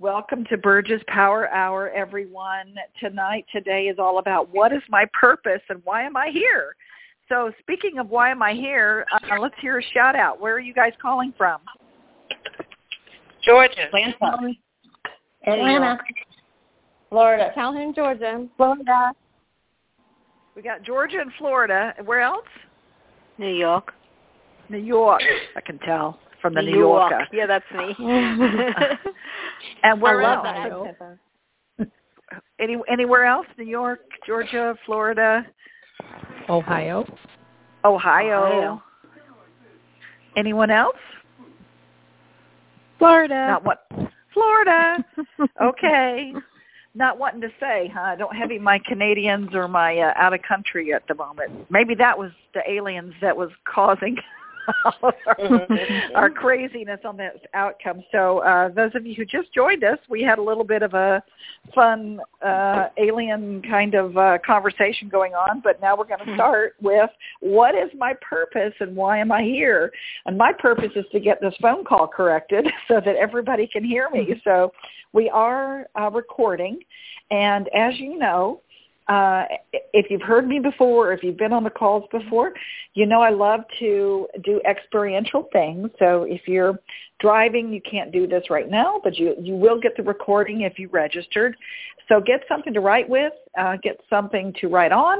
Welcome to Burgess Power Hour, everyone. Tonight, today is all about what is my purpose and why am I here? So speaking of why am I here, uh, let's hear a shout out. Where are you guys calling from? Georgia. Atlanta. Atlanta. Florida. Calhoun, Georgia. Florida. We got Georgia and Florida. Where else? New York. New York. I can tell from the New New York. Yorker. Yeah, that's me. and where I love else? that. Any anywhere else? New York, Georgia, Florida, Ohio. Ohio. Ohio. Anyone else? Florida. Not what? Florida. okay. Not wanting to say, huh? I don't have any my Canadians or my uh, out of country at the moment. Maybe that was the aliens that was causing all of our, craziness on this outcome. So uh, those of you who just joined us, we had a little bit of a fun uh, alien kind of uh, conversation going on, but now we're going to start with what is my purpose and why am I here? And my purpose is to get this phone call corrected so that everybody can hear me. So we are uh, recording, and as you know, uh, if you've heard me before, if you've been on the calls before, you know I love to do experiential things. So if you're driving, you can't do this right now, but you you will get the recording if you registered. So get something to write with, uh, get something to write on,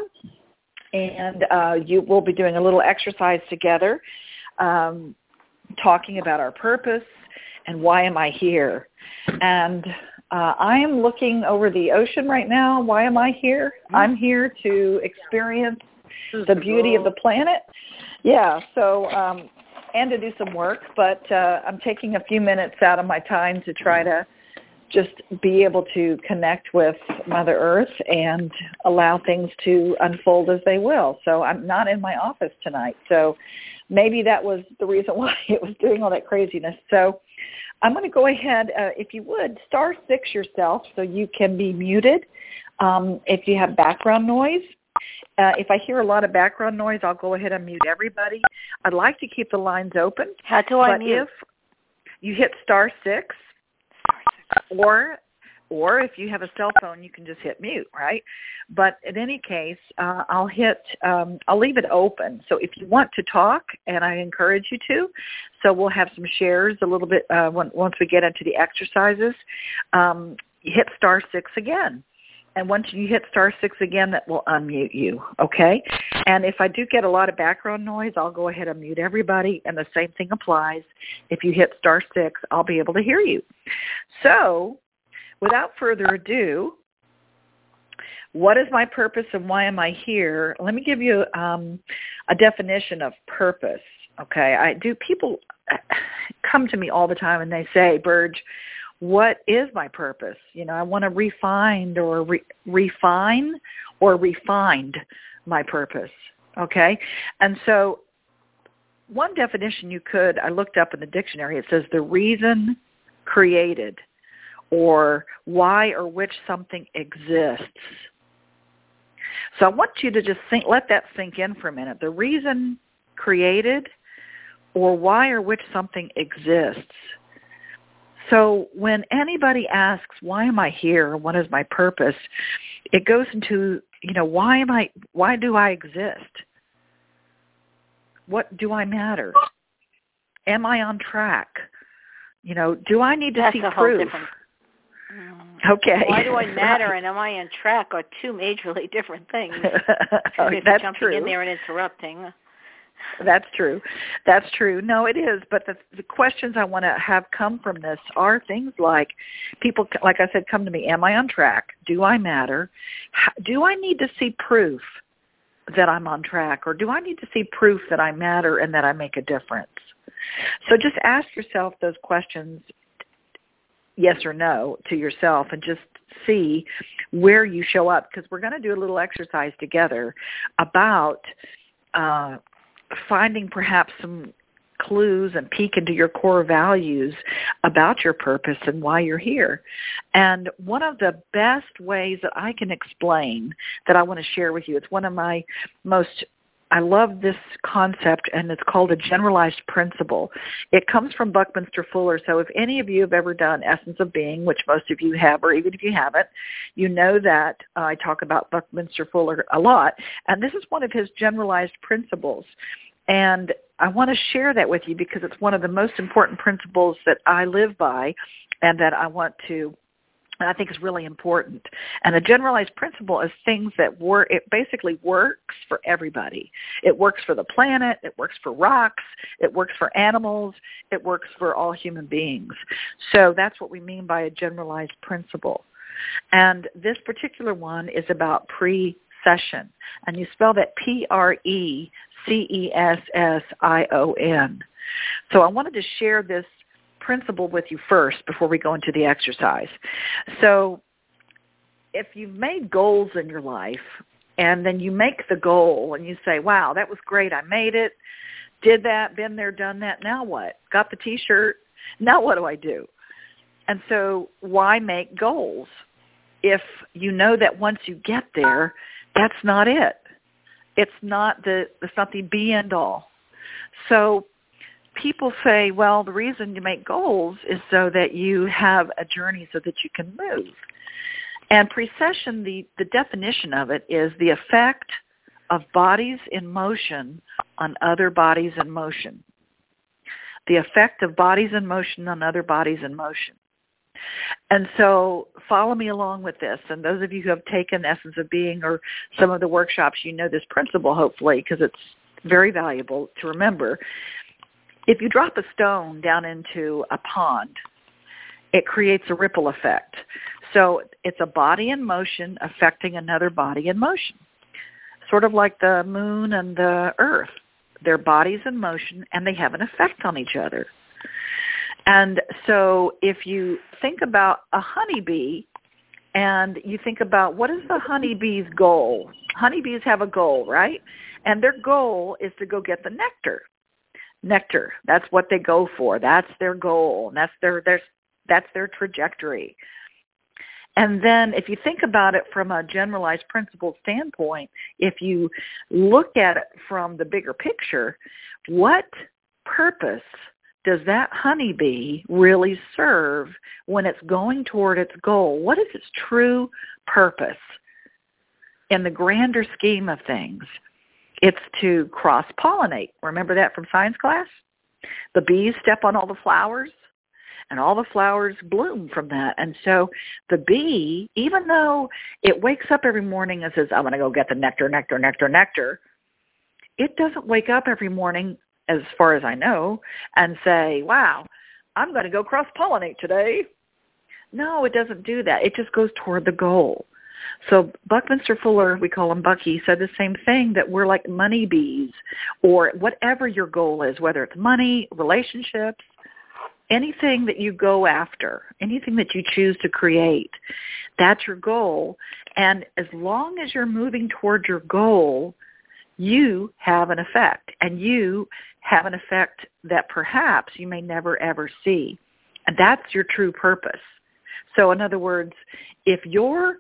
and uh, you will be doing a little exercise together, um, talking about our purpose and why am I here. And uh, I am looking over the ocean right now. Why am I here? I'm here to experience the beauty of the planet. Yeah, so um, and to do some work, but uh, I'm taking a few minutes out of my time to try to just be able to connect with Mother Earth and allow things to unfold as they will. So I'm not in my office tonight. So maybe that was the reason why it was doing all that craziness. So I'm going to go ahead, uh, if you would, star six yourself so you can be muted. Um, if you have background noise, uh, if I hear a lot of background noise, I'll go ahead and mute everybody. I'd like to keep the lines open. How do I but mute? if you hit star six, or or if you have a cell phone, you can just hit mute, right? But in any case, uh, I'll hit, um, I'll leave it open. So if you want to talk, and I encourage you to, so we'll have some shares a little bit uh, when, once we get into the exercises. Um, hit star six again. And once you hit star six again, that will unmute you, okay? And if I do get a lot of background noise, I'll go ahead and mute everybody, and the same thing applies. If you hit star six, I'll be able to hear you. So without further ado, what is my purpose and why am I here? Let me give you um, a definition of purpose. Okay, I do. People come to me all the time and they say, "Burge, what is my purpose? You know, I want to refine or re- refine or refined my purpose." Okay, and so one definition you could I looked up in the dictionary. It says the reason created or why or which something exists. So I want you to just think, let that sink in for a minute. The reason created or why or which something exists. So when anybody asks, why am I here? What is my purpose? It goes into, you know, why am I, why do I exist? What do I matter? Am I on track? You know, do I need to That's see proof? different. Okay. Why do I matter and am I on track are two majorly different things. Oh, that's jumping true. in there and interrupting. That's true. That's true. No, it is. But the, the questions I want to have come from this are things like people, like I said, come to me. Am I on track? Do I matter? How, do I need to see proof that I'm on track, or do I need to see proof that I matter and that I make a difference? So just ask yourself those questions, yes or no, to yourself, and just see where you show up because we're going to do a little exercise together about uh, finding perhaps some clues and peek into your core values about your purpose and why you're here. And one of the best ways that I can explain that I want to share with you, it's one of my most I love this concept, and it's called a generalized principle. It comes from Buckminster Fuller. So if any of you have ever done Essence of Being, which most of you have, or even if you haven't, you know that uh, I talk about Buckminster Fuller a lot. And this is one of his generalized principles. And I want to share that with you because it's one of the most important principles that I live by and that I want to I think is really important. And a generalized principle is things that work, it basically works for everybody. It works for the planet, it works for rocks, it works for animals, it works for all human beings. So that's what we mean by a generalized principle. And this particular one is about precession. And you spell that P-R-E-C-E-S-S-I-O-N. So I wanted to share this principle with you first before we go into the exercise. So if you've made goals in your life and then you make the goal and you say, wow, that was great. I made it. Did that, been there, done that. Now what? Got the t-shirt. Now what do I do? And so why make goals if you know that once you get there, that's not it. It's not the it's not the be end all. So people say, well, the reason you make goals is so that you have a journey so that you can move. And precession, the, the definition of it is the effect of bodies in motion on other bodies in motion. The effect of bodies in motion on other bodies in motion. And so follow me along with this. And those of you who have taken Essence of Being or some of the workshops, you know this principle hopefully because it's very valuable to remember if you drop a stone down into a pond, it creates a ripple effect. So it's a body in motion affecting another body in motion. Sort of like the moon and the earth. Their bodies in motion and they have an effect on each other. And so if you think about a honeybee and you think about what is the honeybee's goal? Honeybees have a goal, right? And their goal is to go get the nectar nectar. That's what they go for. That's their goal. That's their their that's their trajectory. And then if you think about it from a generalized principle standpoint, if you look at it from the bigger picture, what purpose does that honeybee really serve when it's going toward its goal? What is its true purpose in the grander scheme of things? It's to cross-pollinate. Remember that from science class? The bees step on all the flowers and all the flowers bloom from that. And so the bee, even though it wakes up every morning and says, I'm going to go get the nectar, nectar, nectar, nectar, it doesn't wake up every morning, as far as I know, and say, wow, I'm going to go cross-pollinate today. No, it doesn't do that. It just goes toward the goal. So Buckminster Fuller, we call him Bucky, said the same thing that we're like money bees or whatever your goal is, whether it's money, relationships, anything that you go after, anything that you choose to create, that's your goal. And as long as you're moving towards your goal, you have an effect and you have an effect that perhaps you may never ever see. And that's your true purpose. So in other words, if you're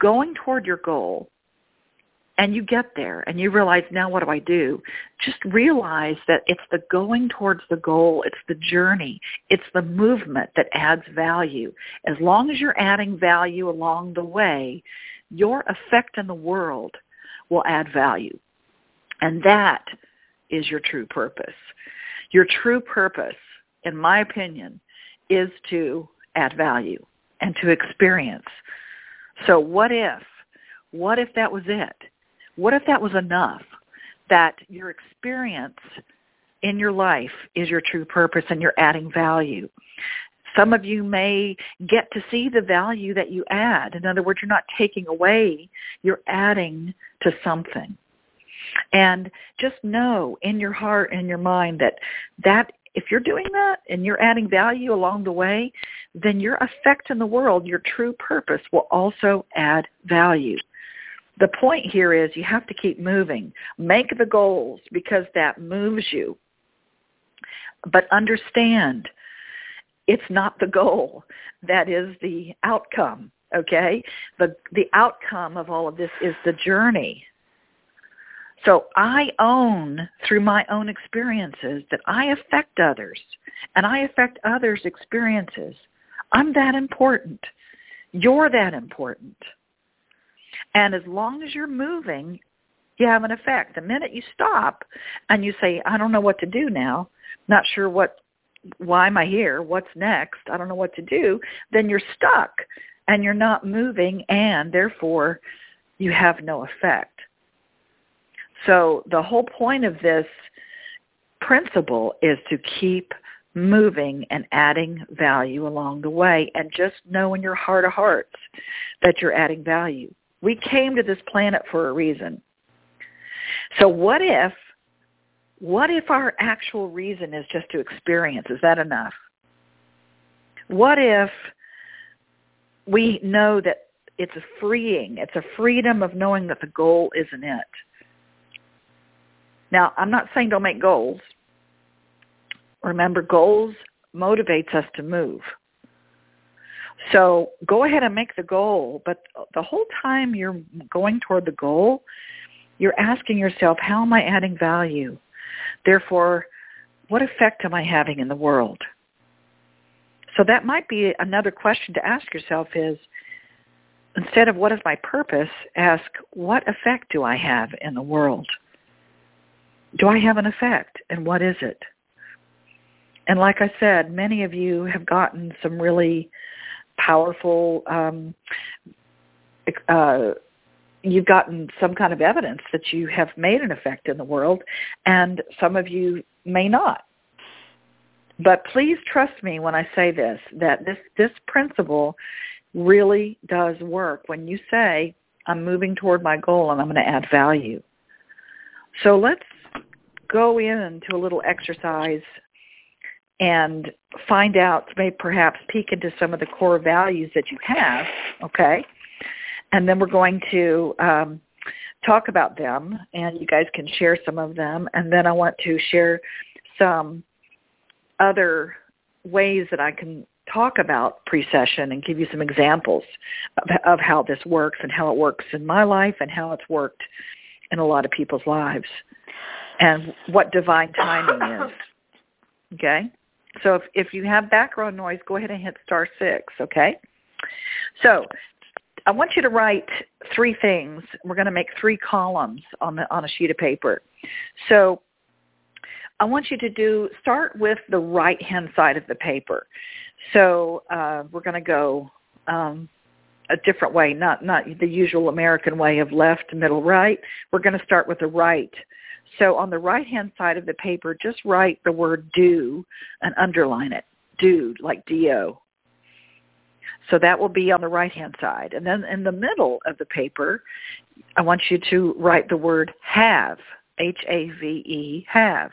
going toward your goal and you get there and you realize now what do I do? Just realize that it's the going towards the goal, it's the journey, it's the movement that adds value. As long as you're adding value along the way, your effect in the world will add value. And that is your true purpose. Your true purpose, in my opinion, is to add value and to experience so what if, what if that was it? What if that was enough? That your experience in your life is your true purpose and you're adding value. Some of you may get to see the value that you add. In other words, you're not taking away, you're adding to something. And just know in your heart and your mind that that if you're doing that and you're adding value along the way, then your effect in the world, your true purpose will also add value. The point here is you have to keep moving. Make the goals because that moves you. But understand it's not the goal. That is the outcome, okay? The, the outcome of all of this is the journey. So I own through my own experiences that I affect others and I affect others' experiences. I'm that important. You're that important. And as long as you're moving, you have an effect. The minute you stop and you say, I don't know what to do now, not sure what why am I here? What's next? I don't know what to do. Then you're stuck and you're not moving and therefore you have no effect. So the whole point of this principle is to keep moving and adding value along the way and just know in your heart of hearts that you're adding value. We came to this planet for a reason. So what if what if our actual reason is just to experience? Is that enough? What if we know that it's a freeing, it's a freedom of knowing that the goal isn't it? Now, I'm not saying don't make goals. Remember, goals motivates us to move. So go ahead and make the goal, but the whole time you're going toward the goal, you're asking yourself, how am I adding value? Therefore, what effect am I having in the world? So that might be another question to ask yourself is, instead of what is my purpose, ask, what effect do I have in the world? Do I have an effect, and what is it? And like I said, many of you have gotten some really powerful um, uh, you've gotten some kind of evidence that you have made an effect in the world, and some of you may not. But please trust me when I say this, that this, this principle really does work when you say, I'm moving toward my goal and I'm going to add value. So let's go into a little exercise and find out, maybe perhaps peek into some of the core values that you have, okay? and then we're going to um, talk about them, and you guys can share some of them, and then I want to share some other ways that I can talk about precession and give you some examples of, of how this works and how it works in my life and how it's worked in a lot of people's lives and what divine timing is. Okay? So if, if you have background noise, go ahead and hit star six, okay? So I want you to write three things. We're going to make three columns on the on a sheet of paper. So I want you to do start with the right hand side of the paper. So uh, we're going to go um, a different way, not not the usual American way of left, middle, right. We're going to start with the right. So on the right hand side of the paper, just write the word do and underline it. Do like D O. So that will be on the right-hand side. And then in the middle of the paper, I want you to write the word have, H-A-V-E, have.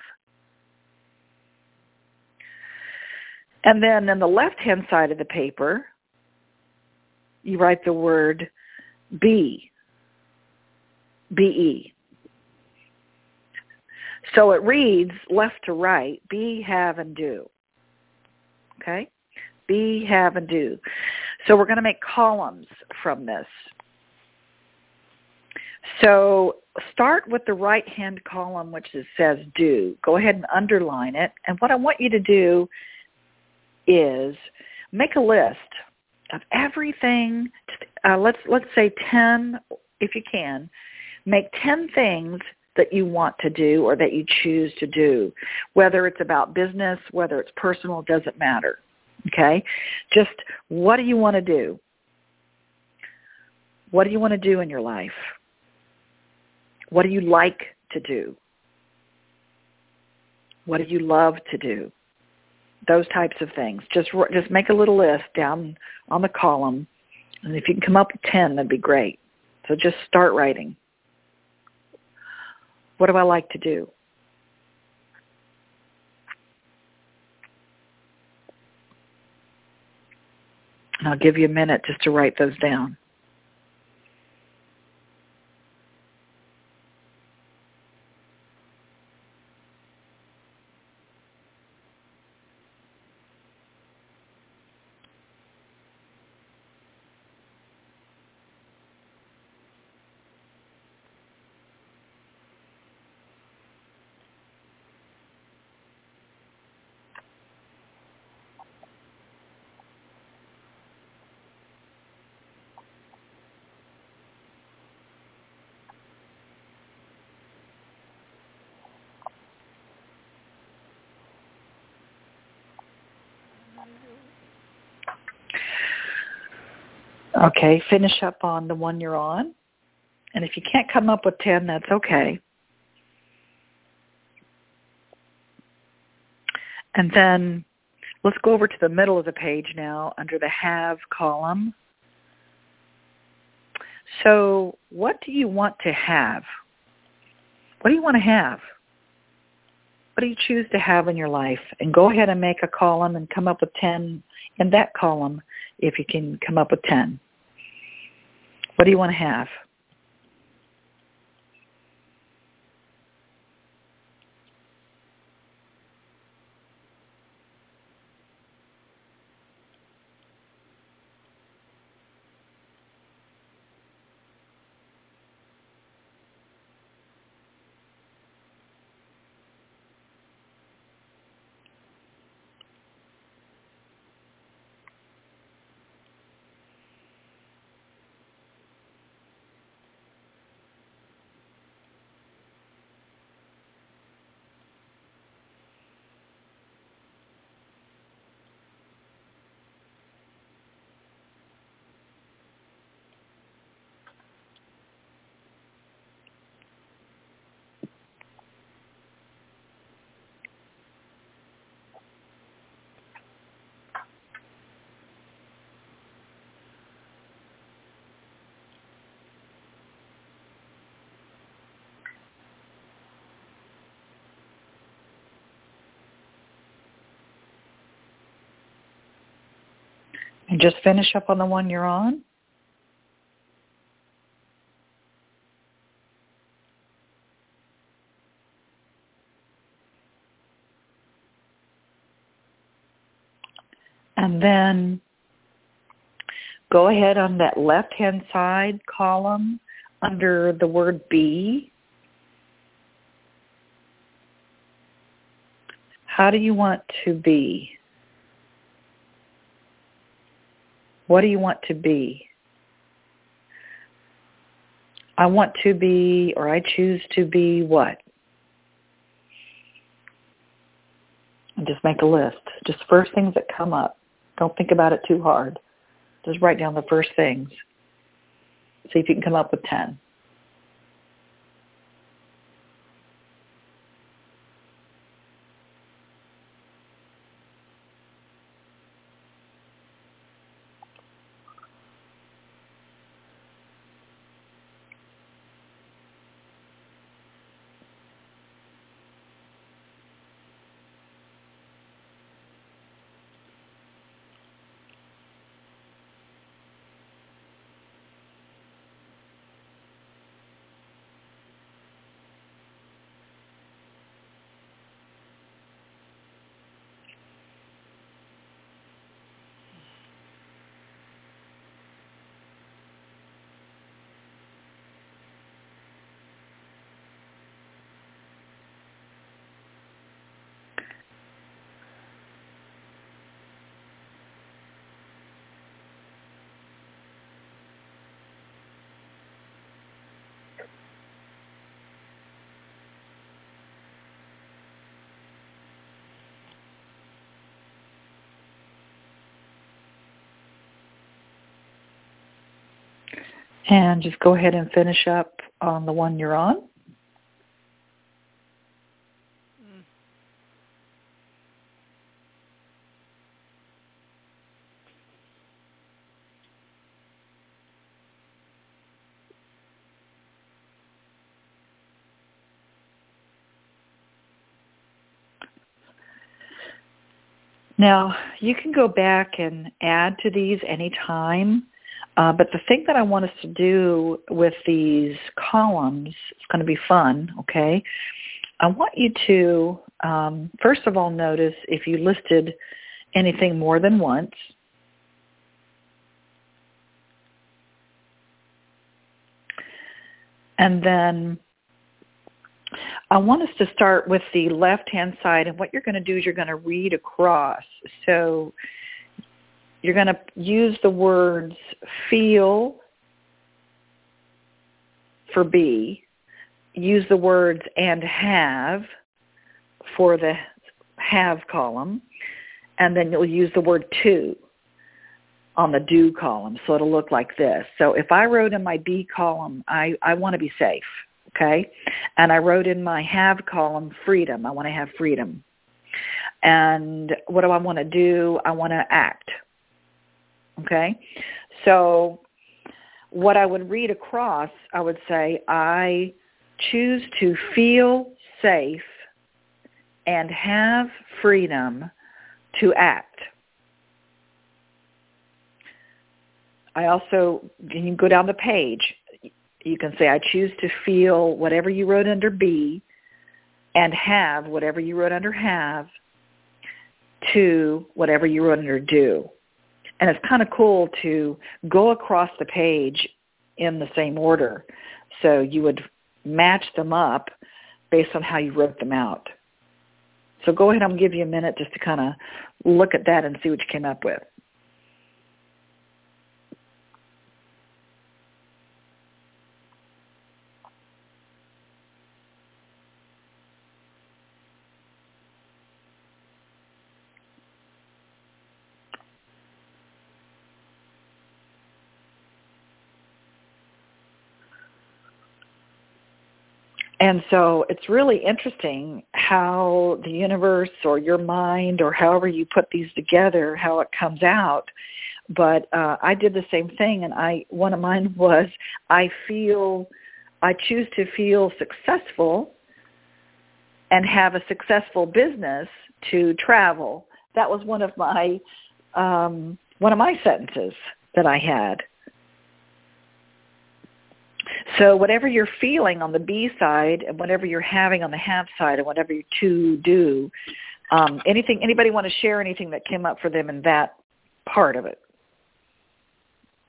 And then in the left-hand side of the paper, you write the word be, B-E. So it reads left to right, be, have, and do. Okay? Be, have, and do. So we're going to make columns from this. So start with the right-hand column which says do. Go ahead and underline it. And what I want you to do is make a list of everything. Uh, let's let's say 10, if you can. Make 10 things that you want to do or that you choose to do. Whether it's about business, whether it's personal, doesn't matter. Okay? Just what do you want to do? What do you want to do in your life? What do you like to do? What do you love to do? Those types of things. Just just make a little list down on the column, and if you can come up with 10, that'd be great. So just start writing. What do I like to do? And I'll give you a minute just to write those down. Okay, finish up on the one you're on. And if you can't come up with 10, that's okay. And then let's go over to the middle of the page now under the have column. So what do you want to have? What do you want to have? What do you choose to have in your life? And go ahead and make a column and come up with 10 in that column if you can come up with 10. What do you want to have? And just finish up on the one you're on. And then go ahead on that left-hand side column under the word be. How do you want to be? What do you want to be? I want to be, or I choose to be what? And just make a list. Just first things that come up. Don't think about it too hard. Just write down the first things. See if you can come up with 10. And just go ahead and finish up on the one you're on. Now, you can go back and add to these anytime. Uh, but the thing that I want us to do with these columns, it's going to be fun, okay? I want you to, um, first of all, notice if you listed anything more than once. And then I want us to start with the left-hand side, and what you're going to do is you're going to read across. So you're going to use the words feel for be, use the words and have for the have column, and then you'll use the word to on the do column. So it'll look like this. So if I wrote in my be column, I, I want to be safe, okay? And I wrote in my have column freedom. I want to have freedom. And what do I want to do? I want to act. Okay? So what I would read across, I would say, I choose to feel safe and have freedom to act. I also, you go down the page, you can say, I choose to feel whatever you wrote under B and have whatever you wrote under have to whatever you wrote under do. And it's kind of cool to go across the page in the same order. So you would match them up based on how you wrote them out. So go ahead, I'll give you a minute just to kind of look at that and see what you came up with. And so it's really interesting how the universe or your mind or however you put these together, how it comes out. But uh, I did the same thing, and I one of mine was I feel I choose to feel successful and have a successful business to travel. That was one of my um, one of my sentences that I had. So whatever you're feeling on the B side and whatever you're having on the have side and whatever you to do, um, anything, anybody want to share anything that came up for them in that part of it?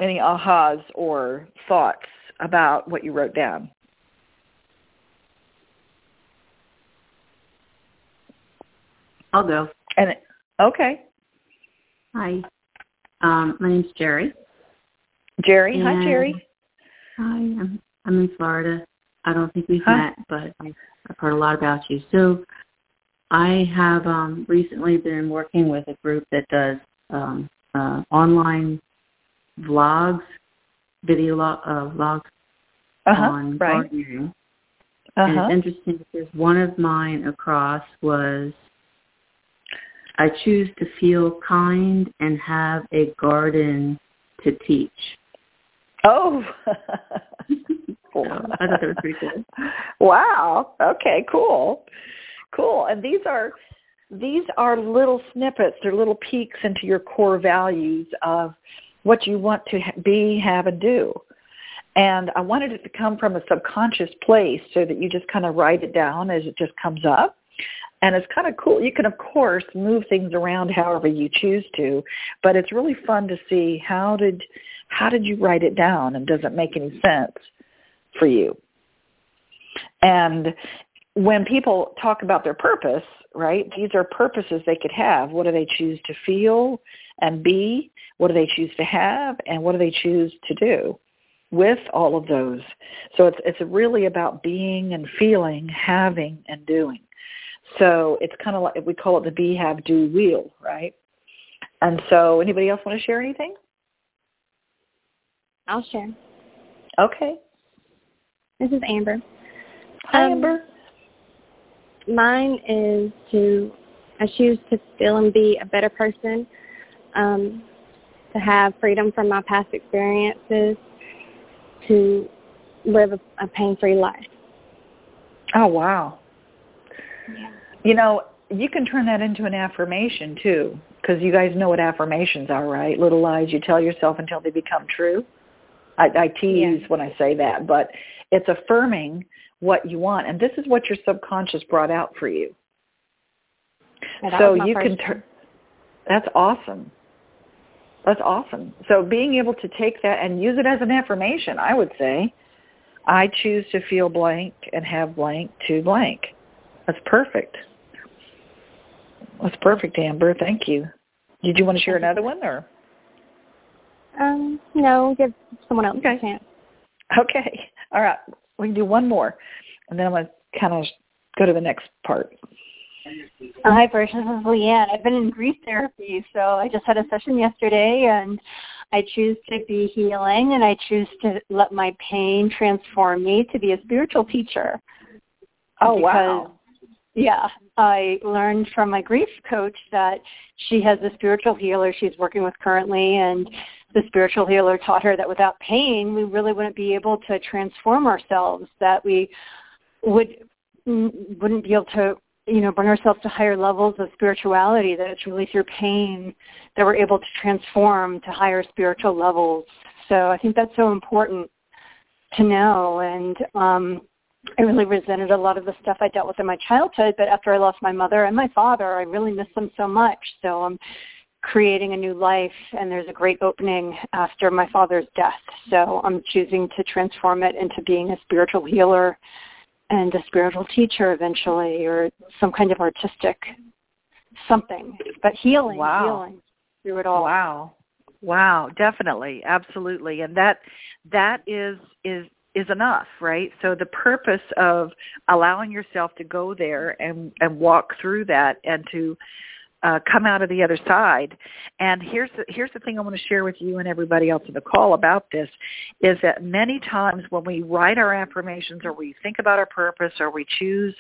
Any ahas or thoughts about what you wrote down? I'll go. And okay. Hi. Um, my name's Jerry. Jerry. And Hi, Jerry. Hi, I'm I'm in Florida. I don't think we've huh? met, but I've, I've heard a lot about you. So I have um, recently been working with a group that does um, uh, online vlogs, video lo- uh, vlogs uh-huh, on right. gardening. Uh-huh. And it's interesting because one of mine across was I choose to feel kind and have a garden to teach. Oh. cool. I thought that was pretty cool. Wow. Okay, cool. Cool. And these are these are little snippets, they're little peeks into your core values of what you want to be, have, and do. And I wanted it to come from a subconscious place so that you just kind of write it down as it just comes up. And it's kind of cool. You can, of course, move things around however you choose to, but it's really fun to see how did how did you write it down and does it make any sense for you? And when people talk about their purpose, right, these are purposes they could have. What do they choose to feel and be? What do they choose to have? And what do they choose to do with all of those? So it's, it's really about being and feeling, having and doing. So it's kind of like, we call it the be, have, do wheel, right? And so anybody else want to share anything? I'll share. Okay. This is Amber. Hi, um, Amber. Mine is to, I choose to feel and be a better person, um, to have freedom from my past experiences, to live a, a pain-free life. Oh, wow. Yeah. You know, you can turn that into an affirmation too, because you guys know what affirmations are, right? Little lies you tell yourself until they become true. I, I tease yeah. when I say that, but it's affirming what you want, and this is what your subconscious brought out for you. Yeah, so you can. turn. that's awesome. That's awesome. So being able to take that and use it as an affirmation, I would say, I choose to feel blank and have blank to blank. That's perfect. That's perfect, Amber. Thank you. Did you want to share another one or? Um, no, give someone else okay. a chance. Okay. All right. We can do one more, and then I'm going to kind of go to the next part. Hi, Precious. This is Leanne. I've been in grief therapy, so I just had a session yesterday, and I choose to be healing, and I choose to let my pain transform me to be a spiritual teacher. Oh, because, wow. Yeah, I learned from my grief coach that she has a spiritual healer she's working with currently, and the spiritual healer taught her that without pain, we really wouldn't be able to transform ourselves. That we would wouldn't be able to you know bring ourselves to higher levels of spirituality that it's really through pain that we're able to transform to higher spiritual levels so i think that's so important to know and um i really resented a lot of the stuff i dealt with in my childhood but after i lost my mother and my father i really miss them so much so i'm creating a new life and there's a great opening after my father's death so i'm choosing to transform it into being a spiritual healer and a spiritual teacher eventually or some kind of artistic something. But healing, wow. healing through it all. Wow. Wow, definitely. Absolutely. And that that is is is enough, right? So the purpose of allowing yourself to go there and and walk through that and to uh, come out of the other side. And here's the, here's the thing I want to share with you and everybody else in the call about this is that many times when we write our affirmations or we think about our purpose or we choose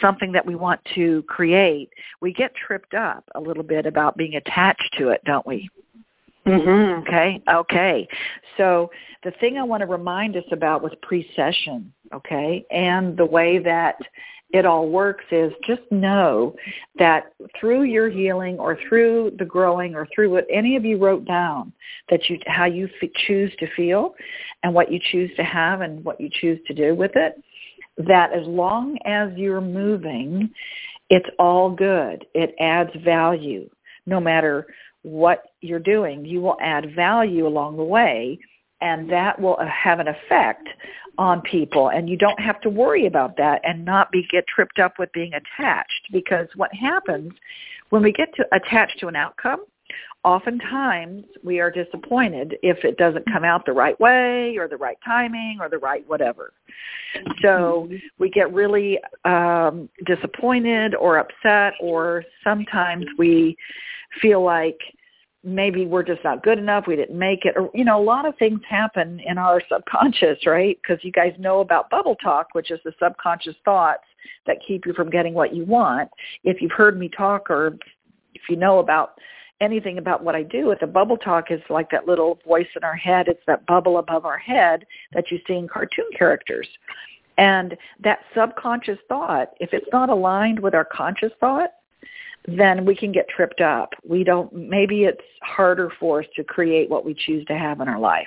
something that we want to create, we get tripped up a little bit about being attached to it, don't we? Mm-hmm. Okay. Okay. So the thing I want to remind us about with precession, okay, and the way that it all works is just know that through your healing or through the growing or through what any of you wrote down that you how you f- choose to feel and what you choose to have and what you choose to do with it that as long as you're moving it's all good. It adds value. No matter what you're doing you will add value along the way and that will have an effect on people. And you don't have to worry about that and not be get tripped up with being attached because what happens when we get to attached to an outcome oftentimes we are disappointed if it doesn't come out the right way or the right timing or the right whatever. So we get really um disappointed or upset or sometimes we feel like maybe we're just not good enough we didn't make it or you know a lot of things happen in our subconscious right? Because you guys know about bubble talk which is the subconscious thoughts that keep you from getting what you want. If you've heard me talk or if you know about anything about what I do with the bubble talk is like that little voice in our head it's that bubble above our head that you see in cartoon characters. And that subconscious thought if it's not aligned with our conscious thought then we can get tripped up. We don't. Maybe it's harder for us to create what we choose to have in our life.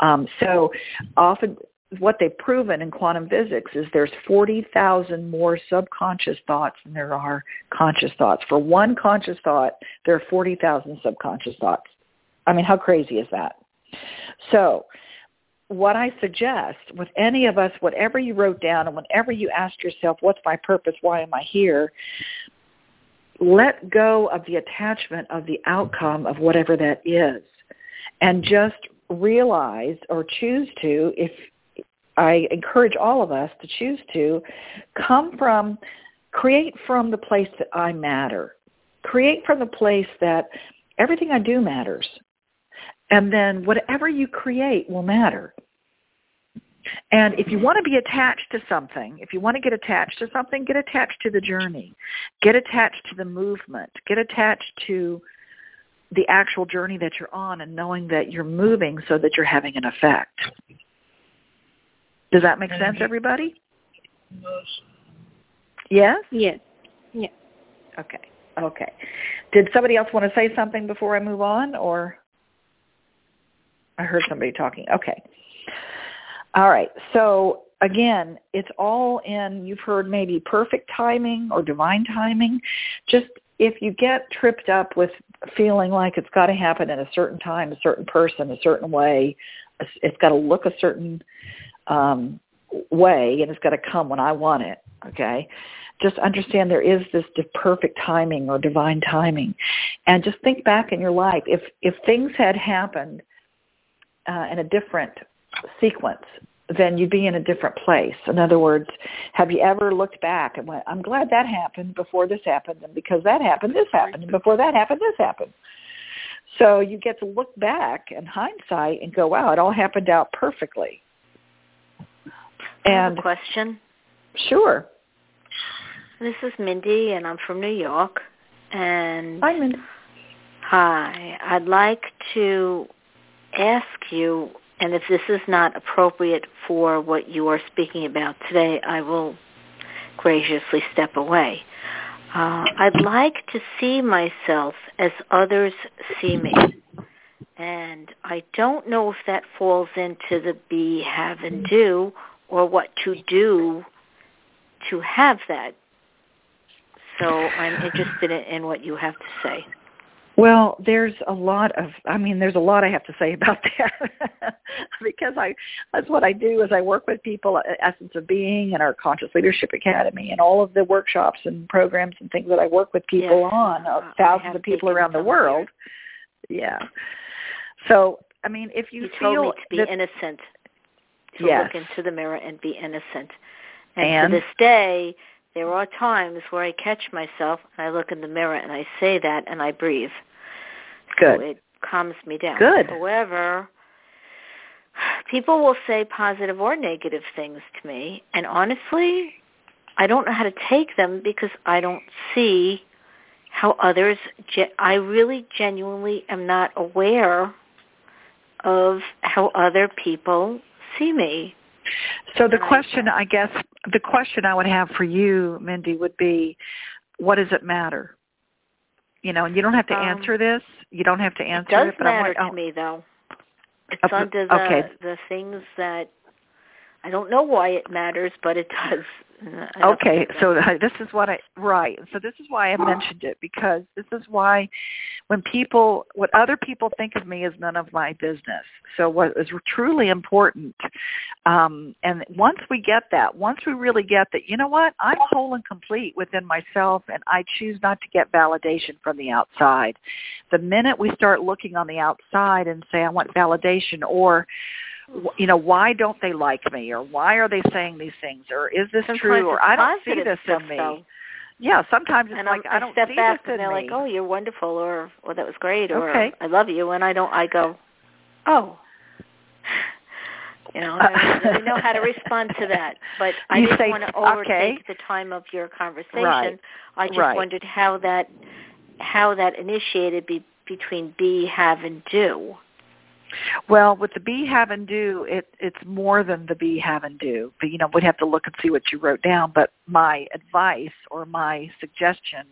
Um, so often, what they've proven in quantum physics is there's 40,000 more subconscious thoughts than there are conscious thoughts. For one conscious thought, there are 40,000 subconscious thoughts. I mean, how crazy is that? So what I suggest with any of us, whatever you wrote down and whenever you ask yourself, what's my purpose? Why am I here? Let go of the attachment of the outcome of whatever that is and just realize or choose to if I encourage all of us to choose to come from create from the place that I matter. Create from the place that everything I do matters. And then whatever you create will matter. And if you want to be attached to something, if you want to get attached to something, get attached to the journey. Get attached to the movement. Get attached to the actual journey that you're on and knowing that you're moving so that you're having an effect. Does that make sense, mm-hmm. everybody? Yes? Yes. Yes. Okay. Okay. Did somebody else want to say something before I move on or I heard somebody talking. Okay. All right. So again, it's all in, you've heard maybe perfect timing or divine timing. Just if you get tripped up with feeling like it's got to happen at a certain time, a certain person, a certain way, it's got to look a certain um, way, and it's got to come when I want it, okay? Just understand there is this perfect timing or divine timing. And just think back in your life. If, if things had happened uh, in a different sequence then you'd be in a different place. In other words, have you ever looked back and went, I'm glad that happened before this happened, and because that happened, this happened, and before that happened, this happened. So you get to look back in hindsight and go, wow, it all happened out perfectly. And question. Sure. This is Mindy, and I'm from New York. And hi, Mindy. Hi. I'd like to ask you, and if this is not appropriate for what you are speaking about today, I will graciously step away. Uh, I'd like to see myself as others see me. And I don't know if that falls into the be, have, and do, or what to do to have that. So I'm interested in what you have to say. Well, there's a lot of I mean there's a lot I have to say about that because I that's what I do is I work with people at Essence of Being and our Conscious Leadership Academy and all of the workshops and programs and things that I work with people yes. on uh, thousands of people around the world. Yeah. So, I mean, if you, you feel told me to be that, innocent to yes. look into the mirror and be innocent. And, and to this day, there are times where I catch myself and I look in the mirror and I say that and I breathe. Good. So it calms me down. Good. However, people will say positive or negative things to me, and honestly, I don't know how to take them because I don't see how others. I really genuinely am not aware of how other people see me. So the question, I guess, the question I would have for you, Mindy, would be, what does it matter? You know, and you don't have to um, answer this. You don't have to answer it. Does it, but matter I want, to oh, me, though. It's okay. under the okay. the things that I don't know why it matters, but it does. Okay, so this is what I right. So this is why I mentioned it because this is why when people what other people think of me is none of my business. So what is truly important um and once we get that, once we really get that, you know what? I'm whole and complete within myself and I choose not to get validation from the outside. The minute we start looking on the outside and say I want validation or you know why don't they like me or why are they saying these things or is this Sometimes true or I don't see this in me. Though. Yeah, sometimes it's and like I'm, I don't step see back this and they're me. like, "Oh, you're wonderful," or "Well, that was great," or Okay. "I love you," and I don't. I go, "Oh." You know, I don't really know how to respond to that, but I You didn't say, want to overtake okay. the time of your conversation. Right. I just Right. wondered how that how that initiated be, between be, have, and do. Well, with the be, have, and do, it, it's more than the be, have, and do. But, you know, we'd have to look and see what you wrote down. But my advice or my suggestion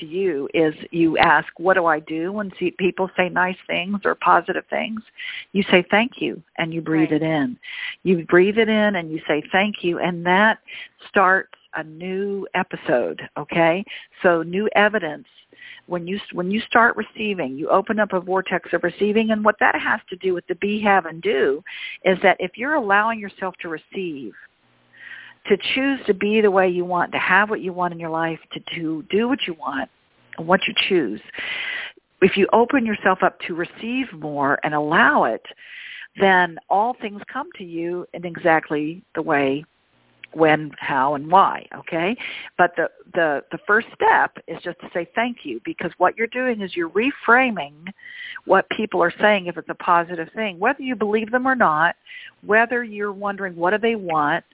to you is you ask, what do I do when see people say nice things or positive things? You say thank you and you breathe Right. it in. You breathe it in and you say thank you and that starts a new episode, okay? So new evidence when you when you start receiving, you open up a vortex of receiving, and what that has to do with the be, have, and do is that if you're allowing yourself to receive, to choose to be the way you want, to have what you want in your life, to do do what you want, and what you choose, if you open yourself up to receive more and allow it, then all things come to you in exactly the way when, how, and why. Okay, but the the the first step is just to say thank you because what you're doing is you're reframing what people are saying if it's a positive thing, whether you believe them or not, whether you're wondering what do they want.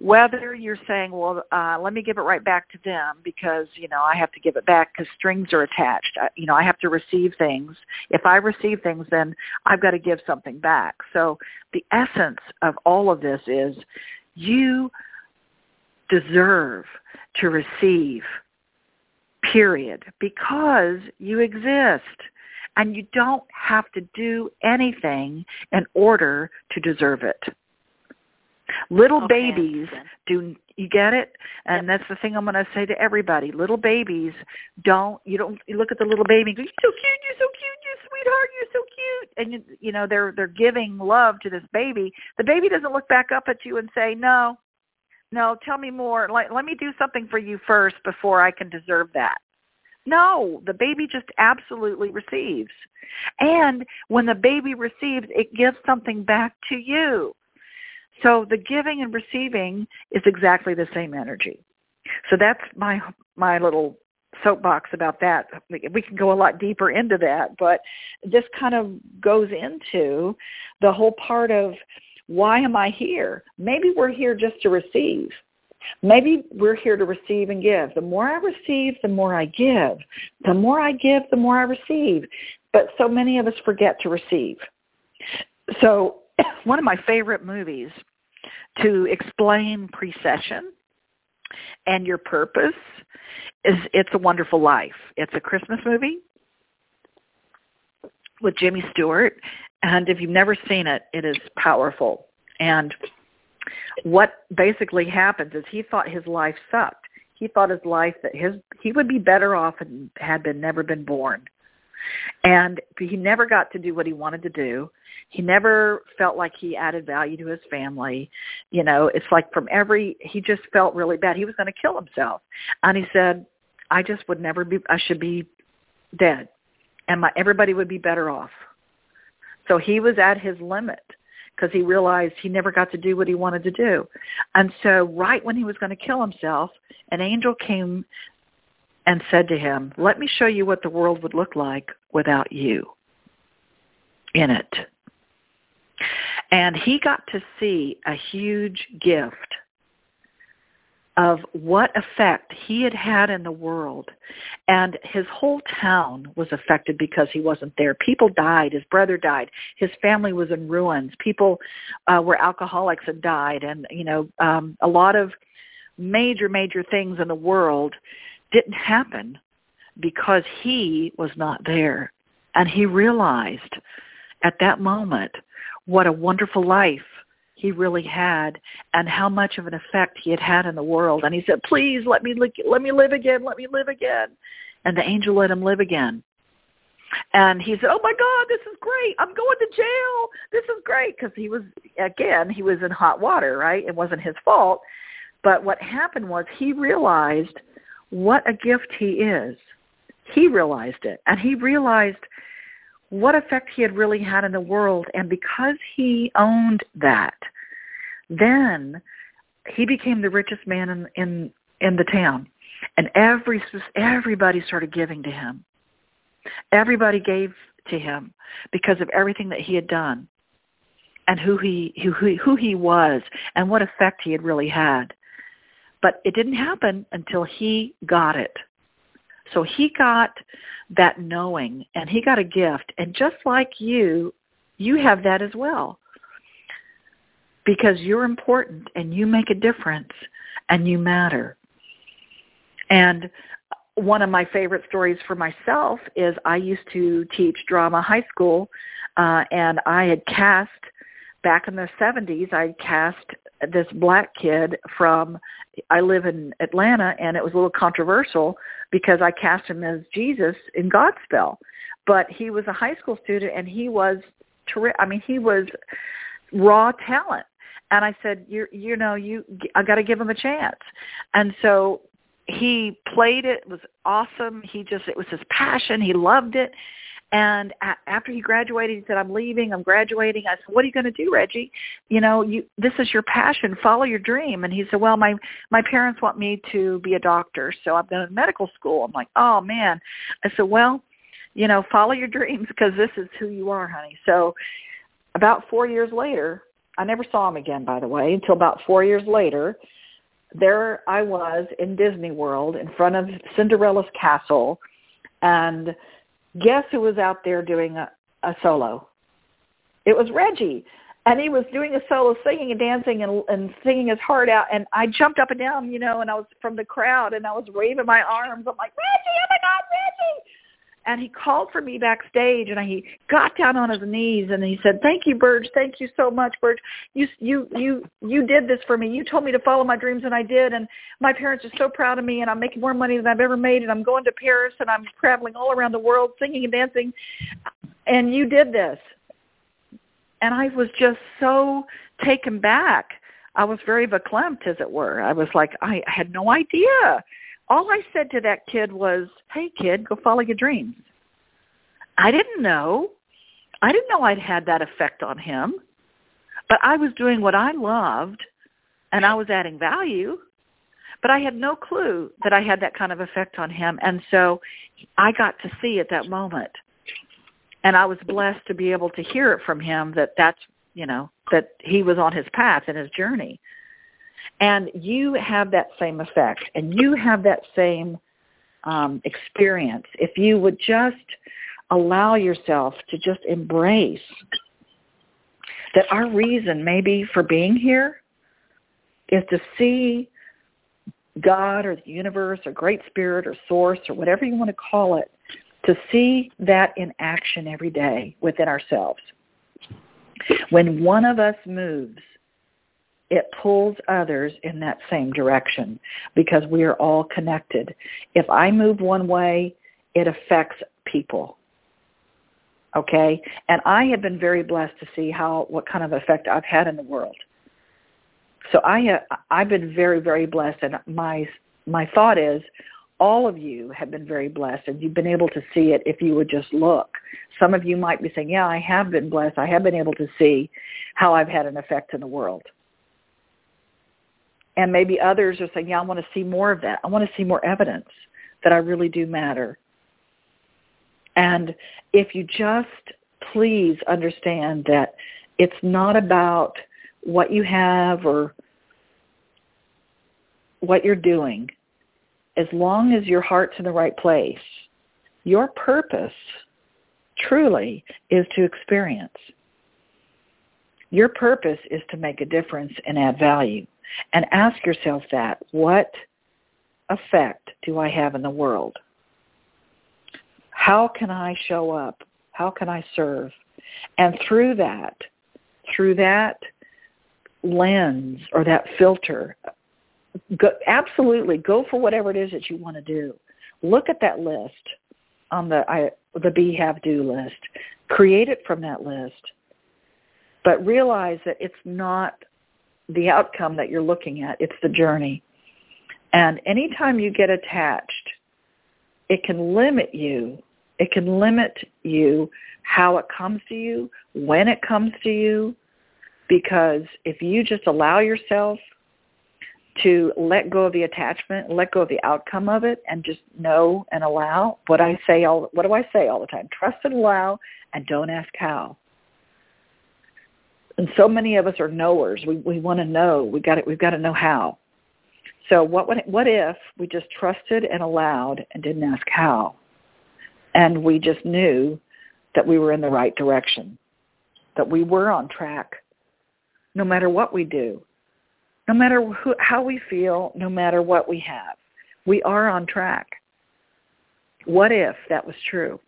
Whether you're saying, well, uh, let me give it right back to them because you know I have to give it back because strings are attached. I, you know I have to receive things. If I receive things, then I've got to give something back. So the essence of all of this is you deserve to receive, period, because you exist. And you don't have to do anything in order to deserve it. Little Okay, babies do you get it? And that's the thing I'm going to say to everybody. Little babies don't you don't you look at the little baby and go, "You're so cute, you're so cute, you sweetheart, you're so cute." And you, you know, they're they're giving love to this baby. The baby doesn't look back up at you and say, "No, no, tell me more. Let, let me do something for you first before I can deserve that. No, the baby just absolutely receives. And when the baby receives, it gives something back to you. So the giving and receiving is exactly the same energy. So that's my my little soapbox about that. We can go a lot deeper into that, but this kind of goes into the whole part of why am I here? Maybe we're here just to receive. Maybe we're here to receive and give. The more I receive, the more I give. The more I give, the more I receive. But so many of us forget to receive. So one of my favorite movies to explain precession and your purpose is It's a Wonderful Life. It's a Christmas movie with Jimmy Stewart. And if you've never seen it, it is powerful. And what basically happens is he thought his life sucked. He thought his life that his he would be better off and had been never been born. And he never got to do what he wanted to do. He never felt like he added value to his family. You know, it's like from every he just felt really bad. He was going to kill himself. And he said, I just would never be I should be dead. And my everybody would be better off. So he was at his limit because he realized he never got to do what he wanted to do. And so right when he was going to kill himself, an angel came and said to him, let me show you what the world would look like without you in it. And he got to see a huge gift of what effect he had had in the world. And his whole town was affected because he wasn't there. People died. His brother died. His family was in ruins. People uh, were alcoholics and died. And, you know, um, a lot of major, major things in the world didn't happen because he was not there. And he realized at that moment what a wonderful life he really had and how much of an effect he had had in the world. And he said, please let me, let me live again, let me live again. And the angel let him live again. And he said, oh my God, this is great. I'm going to jail. This is great. Because he was, again, he was in hot water, right? It wasn't his fault. But what happened was he realized what a gift he is. He realized it. And he realized what effect he had really had in the world. And because he owned that, then he became the richest man in in, in the town. And every everybody started giving to him. Everybody gave to him because of everything that he had done and who he who who he was and what effect he had really had. But it didn't happen until he got it. So he got that knowing and he got a gift. And just like you, you have that as well. Because you're important and you make a difference and you matter. And one of my favorite stories for myself is I used to teach drama high school uh, and I had cast back in the 70s I cast this black kid from I live in Atlanta and it was a little controversial because I cast him as Jesus in Godspell. But he was a high school student and he was terrific. I mean he was raw talent. And I said, you you know, you I got to give him a chance. And so he played it, it was awesome. He just it was his passion. He loved it. And after he graduated, he said, I'm leaving, I'm graduating. I said, what are you going to do, Reggie? You know, you, this is your passion. Follow your dream. And he said, well, my, my parents want me to be a doctor, so I'm going to medical school. I'm like, oh, man. I said, well, you know, follow your dreams because this is who you are, honey. So about four years later, I never saw him again, by the way, until about four years later. There I was in Disney World in front of Cinderella's castle, and guess who was out there doing a, a solo? It was Reggie. And he was doing a solo singing and dancing and, and singing his heart out. And I jumped up and down, you know, and I was from the crowd and I was waving my arms. I'm like, Reggie, oh my God, Reggie and he called for me backstage and he got down on his knees and he said thank you Burge. Thank you so much Burge. You you you you did this for me. You told me to follow my dreams and I did and my parents are so proud of me and I'm making more money than I've ever made and I'm going to Paris and I'm traveling all around the world singing and dancing and you did this. And I was just so taken back. I was very verklempt as it were. I was like I, I had no idea all I said to that kid was, hey kid, go follow your dreams. I didn't know. I didn't know I'd had that effect on him. But I was doing what I loved and I was adding value, but I had no clue that I had that kind of effect on him. And so I got to see at that moment. And I was blessed to be able to hear it from him that that's, you know, that he was on his path and his journey. And you have that same effect and you have that same um, experience. If you would just allow yourself to just embrace that our reason maybe for being here is to see God or the universe or great spirit or source or whatever you want to call it, to see that in action every day within ourselves. When one of us moves, it pulls others in that same direction because we are all connected. If I move one way, it affects people. Okay? And I have been very blessed to see how what kind of effect I've had in the world. So I have, I've been very very blessed and my my thought is all of you have been very blessed and you've been able to see it if you would just look. Some of you might be saying, yeah, I have been blessed. I have been able to see how I've had an effect in the world. And maybe others are saying, yeah, I want to see more of that. I want to see more evidence that I really do matter. And if you just please understand that it's not about what you have or what you're doing, as long as your heart's in the right place, your purpose truly is to experience. Your purpose is to make a difference and add value and ask yourself that, what effect do I have in the world? How can I show up? How can I serve? And through that, through that lens or that filter, go, absolutely go for whatever it is that you want to do. Look at that list on the I, the be have do list. Create it from that list, but realize that it's not the outcome that you're looking at. It's the journey. And anytime you get attached, it can limit you. It can limit you how it comes to you, when it comes to you, because if you just allow yourself to let go of the attachment, let go of the outcome of it, and just know and allow what I say all. What do I say all the time? Trust and allow, and don't ask how and so many of us are knowers. We we want to know. We got it. We've got to know how. So what would, what if we just trusted and allowed and didn't ask how, and we just knew that we were in the right direction, that we were on track, no matter what we do, no matter who, how we feel, no matter what we have, we are on track. What if that was true?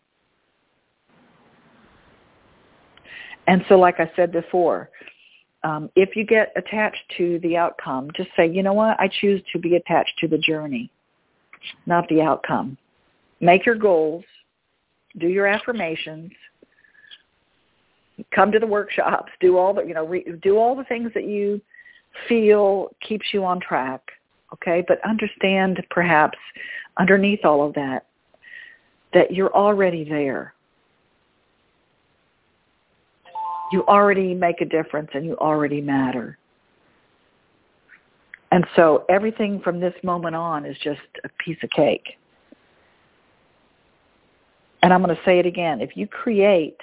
And so like I said before, um, if you get attached to the outcome, just say, you know what, I choose to be attached to the journey, not the outcome. Make your goals, do your affirmations, come to the workshops, do all the, you know, re, do all the things that you feel keeps you on track, okay? But understand perhaps underneath all of that that you're already there you already make a difference and you already matter. And so everything from this moment on is just a piece of cake. And I'm going to say it again. If you create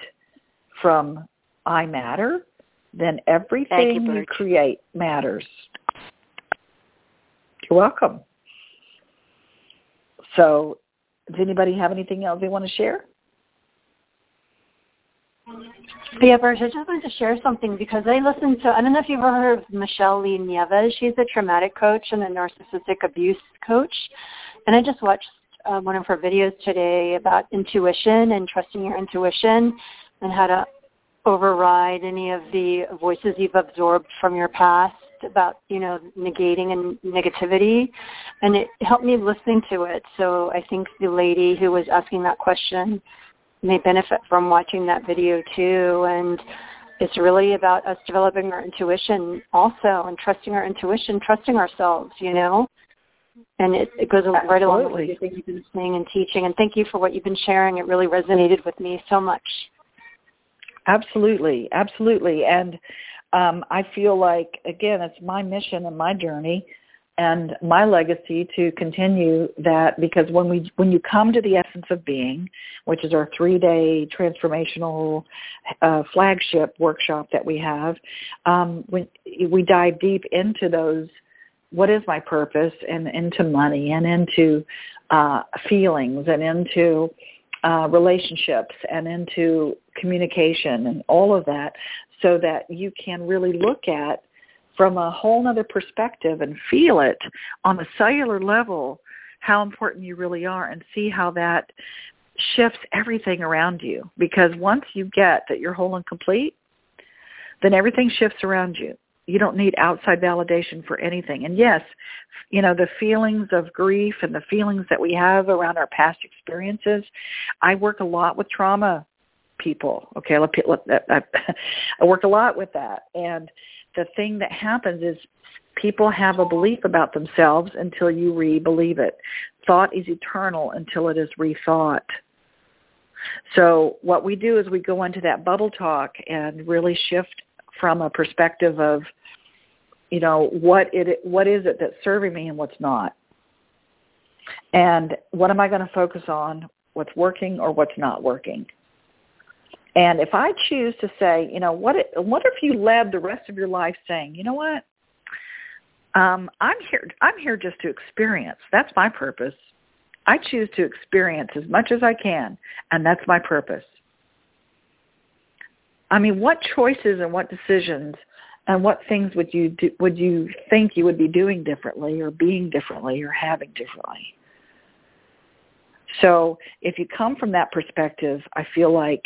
from I matter, then everything you, you create matters. You're welcome. So does anybody have anything else they want to share? Yeah, Burge, I just wanted to share something because I listened to, I don't know if you've ever heard of Michelle Lee Nieves. She's a traumatic coach and a narcissistic abuse coach. And I just watched uh, one of her videos today about intuition and trusting your intuition and how to override any of the voices you've absorbed from your past about, you know, negating and negativity. And it helped me listening to it. So I think the lady who was asking that question may benefit from watching that video too. And it's really about us developing our intuition also and trusting our intuition, trusting ourselves, you know. And it, it goes Absolutely. right along with everything you've been saying and teaching. And thank you for what you've been sharing. It really resonated with me so much. Absolutely, absolutely. And um, I feel like again, it's my mission and my journey and my legacy to continue that because when we when you come to the essence of being, which is our three day transformational uh, flagship workshop that we have, um, when we dive deep into those, what is my purpose, and into money, and into uh, feelings, and into uh, relationships, and into communication, and all of that, so that you can really look at from a whole other perspective and feel it on a cellular level how important you really are and see how that shifts everything around you. Because once you get that you're whole and complete, then everything shifts around you. You don't need outside validation for anything. And yes, you know, the feelings of grief and the feelings that we have around our past experiences, I work a lot with trauma people. Okay, I work a lot with that. And the thing that happens is people have a belief about themselves until you re-believe it. Thought is eternal until it is rethought. So what we do is we go into that bubble talk and really shift from a perspective of, you know, what it what is it that's serving me and what's not. And what am I going to focus on? What's working or what's not working? And if I choose to say, you know, what if, what if you led the rest of your life saying, you know what, um, I'm here. I'm here just to experience. That's my purpose. I choose to experience as much as I can, and that's my purpose. I mean, what choices and what decisions and what things would you do, would you think you would be doing differently or being differently or having differently? So if you come from that perspective, I feel like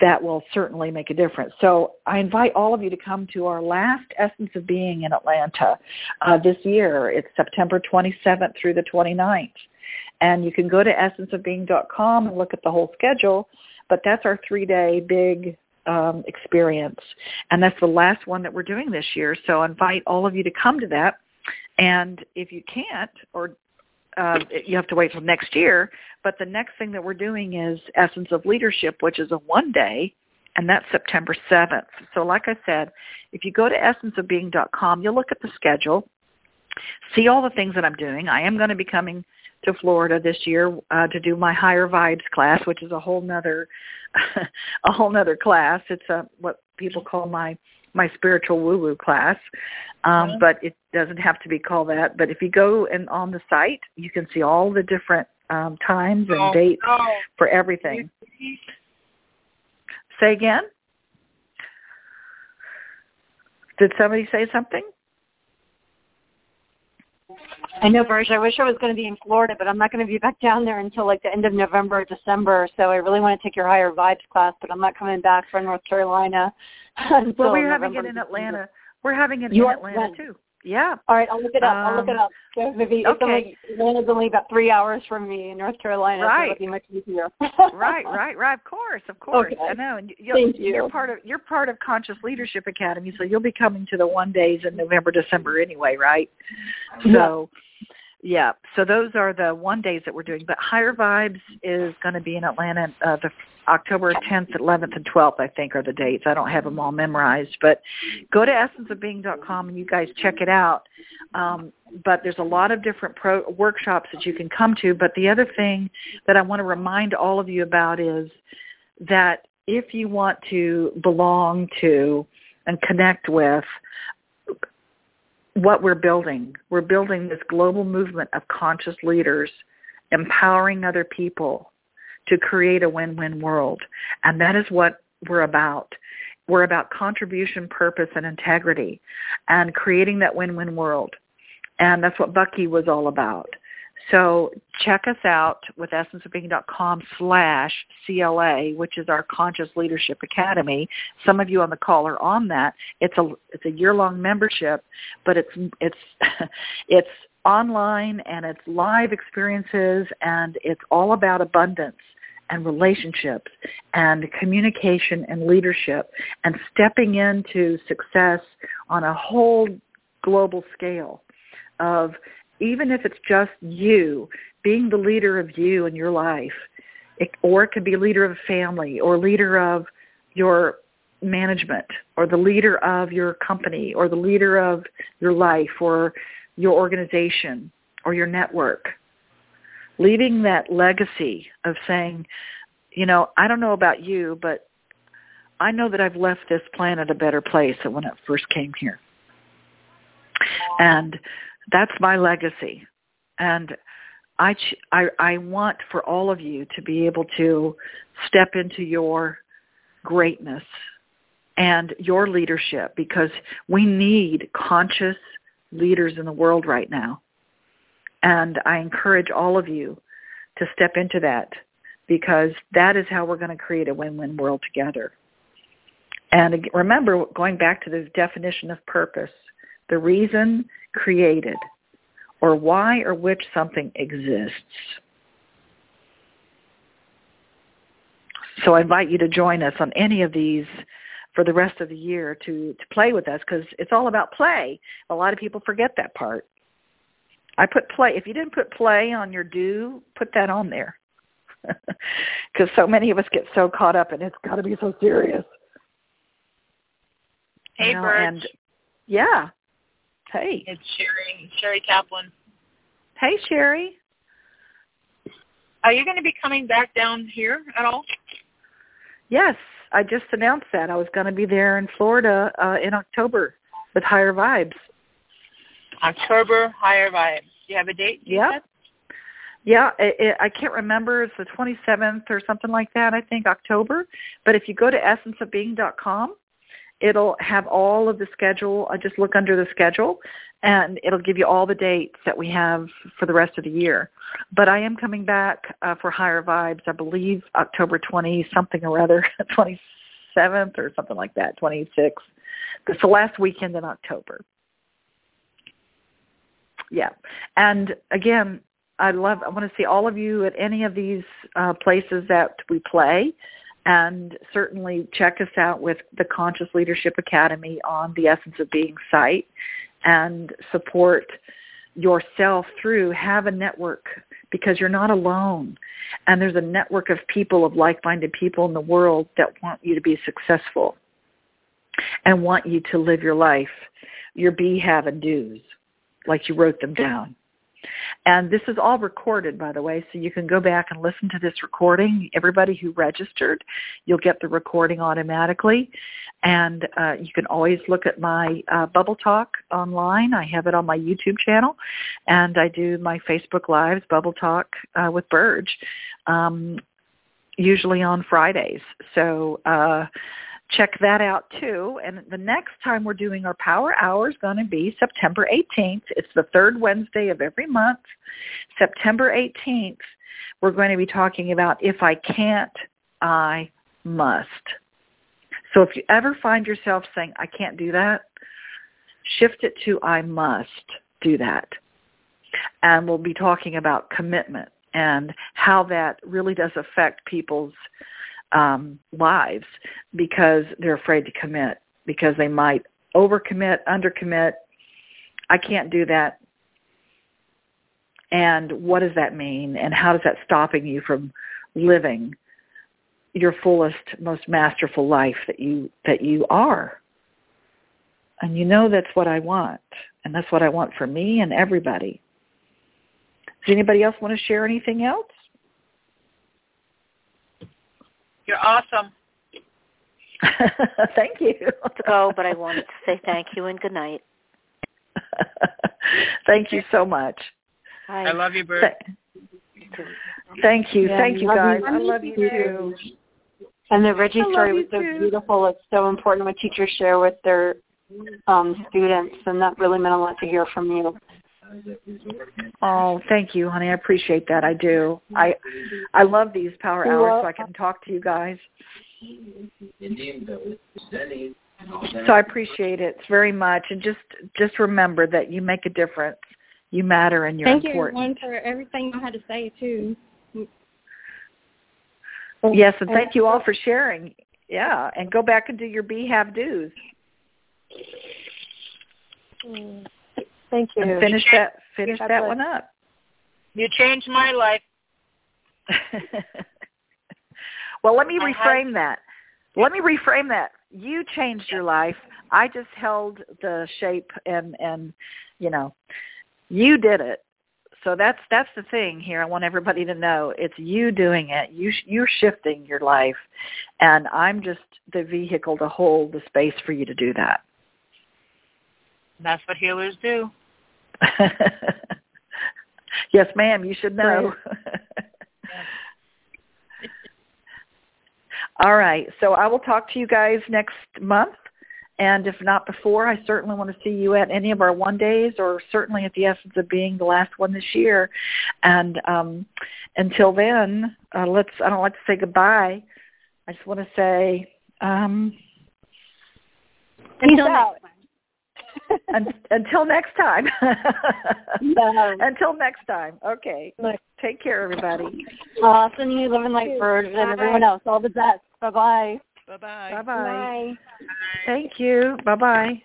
that will certainly make a difference. So I invite all of you to come to our last Essence of Being in Atlanta uh, this year. It's September 27th through the 29th. And you can go to essenceofbeing.com and look at the whole schedule, but that's our three-day big um, experience. And that's the last one that we're doing this year. So I invite all of you to come to that. And if you can't or uh, you have to wait till next year. But the next thing that we're doing is Essence of Leadership, which is a one day, and that's September 7th. So like I said, if you go to essenceofbeing.com, you'll look at the schedule, see all the things that I'm doing. I am going to be coming to Florida this year uh, to do my higher vibes class, which is a whole nother a whole nother class. It's a what people call my my spiritual woo woo class. Um, mm-hmm. but it doesn't have to be called that. But if you go and on the site, you can see all the different um, times and oh, dates no. for everything. Say again? Did somebody say something? I know, Virgil. I wish I was going to be in Florida, but I'm not going to be back down there until like the end of November or December. So I really want to take your higher vibes class, but I'm not coming back from North Carolina. well, we're having it in Atlanta. We're having it you in Atlanta too. Yeah. All right, I'll look it up. Um, I'll look it up. So maybe it's only Atlanta's only about three hours from me in North Carolina, right. so it'll be much easier. right, right, right. Of course, of course. Okay. I know. And you'll, Thank you. You're part of you're part of Conscious Leadership Academy, so you'll be coming to the one days in November, December anyway, right? So. Yeah. Yeah, so those are the one days that we're doing. But Higher Vibes is going to be in Atlanta uh, the October 10th, 11th, and 12th, I think, are the dates. I don't have them all memorized. But go to essenceofbeing.com and you guys check it out. Um, but there's a lot of different pro- workshops that you can come to. But the other thing that I want to remind all of you about is that if you want to belong to and connect with what we're building. We're building this global movement of conscious leaders empowering other people to create a win-win world. And that is what we're about. We're about contribution, purpose, and integrity and creating that win-win world. And that's what Bucky was all about. So check us out with essenceofbeing.com slash CLA, which is our Conscious Leadership Academy. Some of you on the call are on that. It's a it's a year long membership, but it's it's it's online and it's live experiences and it's all about abundance and relationships and communication and leadership and stepping into success on a whole global scale of even if it's just you being the leader of you in your life, it, or it could be leader of a family or leader of your management or the leader of your company or the leader of your life or your organization or your network. Leaving that legacy of saying, you know, I don't know about you, but I know that I've left this planet a better place than when it first came here. And that's my legacy. And I, I, I want for all of you to be able to step into your greatness and your leadership because we need conscious leaders in the world right now. And I encourage all of you to step into that because that is how we're going to create a win-win world together. And remember, going back to the definition of purpose, the reason created or why or which something exists. So I invite you to join us on any of these for the rest of the year to, to play with us because it's all about play. A lot of people forget that part. I put play. If you didn't put play on your do, put that on there. Because so many of us get so caught up and it's got to be so serious. Hey, you know, Burge. And yeah. Hey. It's Sherry, Sherry Kaplan. Hey, Sherry. Are you going to be coming back down here at all? Yes, I just announced that. I was going to be there in Florida uh, in October with Higher Vibes. October, Higher Vibes. Do you have a date? Yeah. said? Yeah, it, it, I can't remember. It's the 27th or something like that, I think, October. But if you go to essenceofbeing.com, it'll have all of the schedule. I just look under the schedule, and it'll give you all the dates that we have for the rest of the year. But I am coming back uh, for Higher Vibes, I believe October 20 something or other, 27th or something like that, 26th. It's the last weekend in October. Yeah. And again, I love, I want to see all of you at any of these uh, places that we play. And certainly check us out with the Conscious Leadership Academy on the Essence of Being site and support yourself through, have a network because you're not alone. And there's a network of people, of like-minded people in the world that want you to be successful and want you to live your life, your be, have, and do's, like you wrote them down. And this is all recorded, by the way, so you can go back and listen to this recording. Everybody who registered, you'll get the recording automatically. And uh, you can always look at my uh, Bubble Talk online. I have it on my YouTube channel. And I do my Facebook Lives, Bubble Talk uh, with Burge, um, usually on Fridays. So uh, check that out too. And the next time we're doing our power hour is going to be September 18th. It's the third Wednesday of every month. September 18th, we're going to be talking about if I can't, I must. So if you ever find yourself saying, I can't do that, shift it to I must do that. And we'll be talking about commitment and how that really does affect people's um, lives because they're afraid to commit because they might overcommit, undercommit. I can't do that. And what does that mean? And how is that stopping you from living your fullest, most masterful life that you that you are? And you know that's what I want. And that's what I want for me and everybody. Does anybody else want to share anything else? You're awesome. Thank you. to go, but I wanted to say thank you and good night. Thank you so much. Bye. I love you, Burge. Th- Thank you. Yeah, Thank you love guys. you. I love you too. And the Reggie story was so too. beautiful. It's so important when teachers share with their um, students, and that really meant a lot to hear from you. Oh, thank you, honey. I appreciate that. I do. I I love these power hours so I can talk to you guys. So I appreciate it very much. And just just remember that you make a difference. You matter and you're Thank you, important. everyone, for everything you had to say too. Yes, and thank you all for sharing. Yeah, and go back and do your be have do's mm. Thank you. and finish that finish that one up. You changed my life. well, let me I have- reframe that. Let me reframe that. you changed your life. I just held the shape and and you know, you did it. So that's that's the thing here. I want everybody to know it's you doing it. You you're shifting your life, and I'm just the vehicle to hold the space for you to do that. That's what healers do. yes, ma'am. You should know. All right. So I will talk to you guys next month. And if not before, I certainly want to see you at any of our one days or certainly at the essence of being the last one this year. And um, until then, uh, let's, I don't like to say goodbye. I just want to say, um, until next time. until next time. yeah. Until next time. Okay. Take care, everybody. Awesome. You live in light Burge and everyone else. All the best. Bye-bye. Bye-bye. Bye-bye. Bye. Thank you. Bye-bye.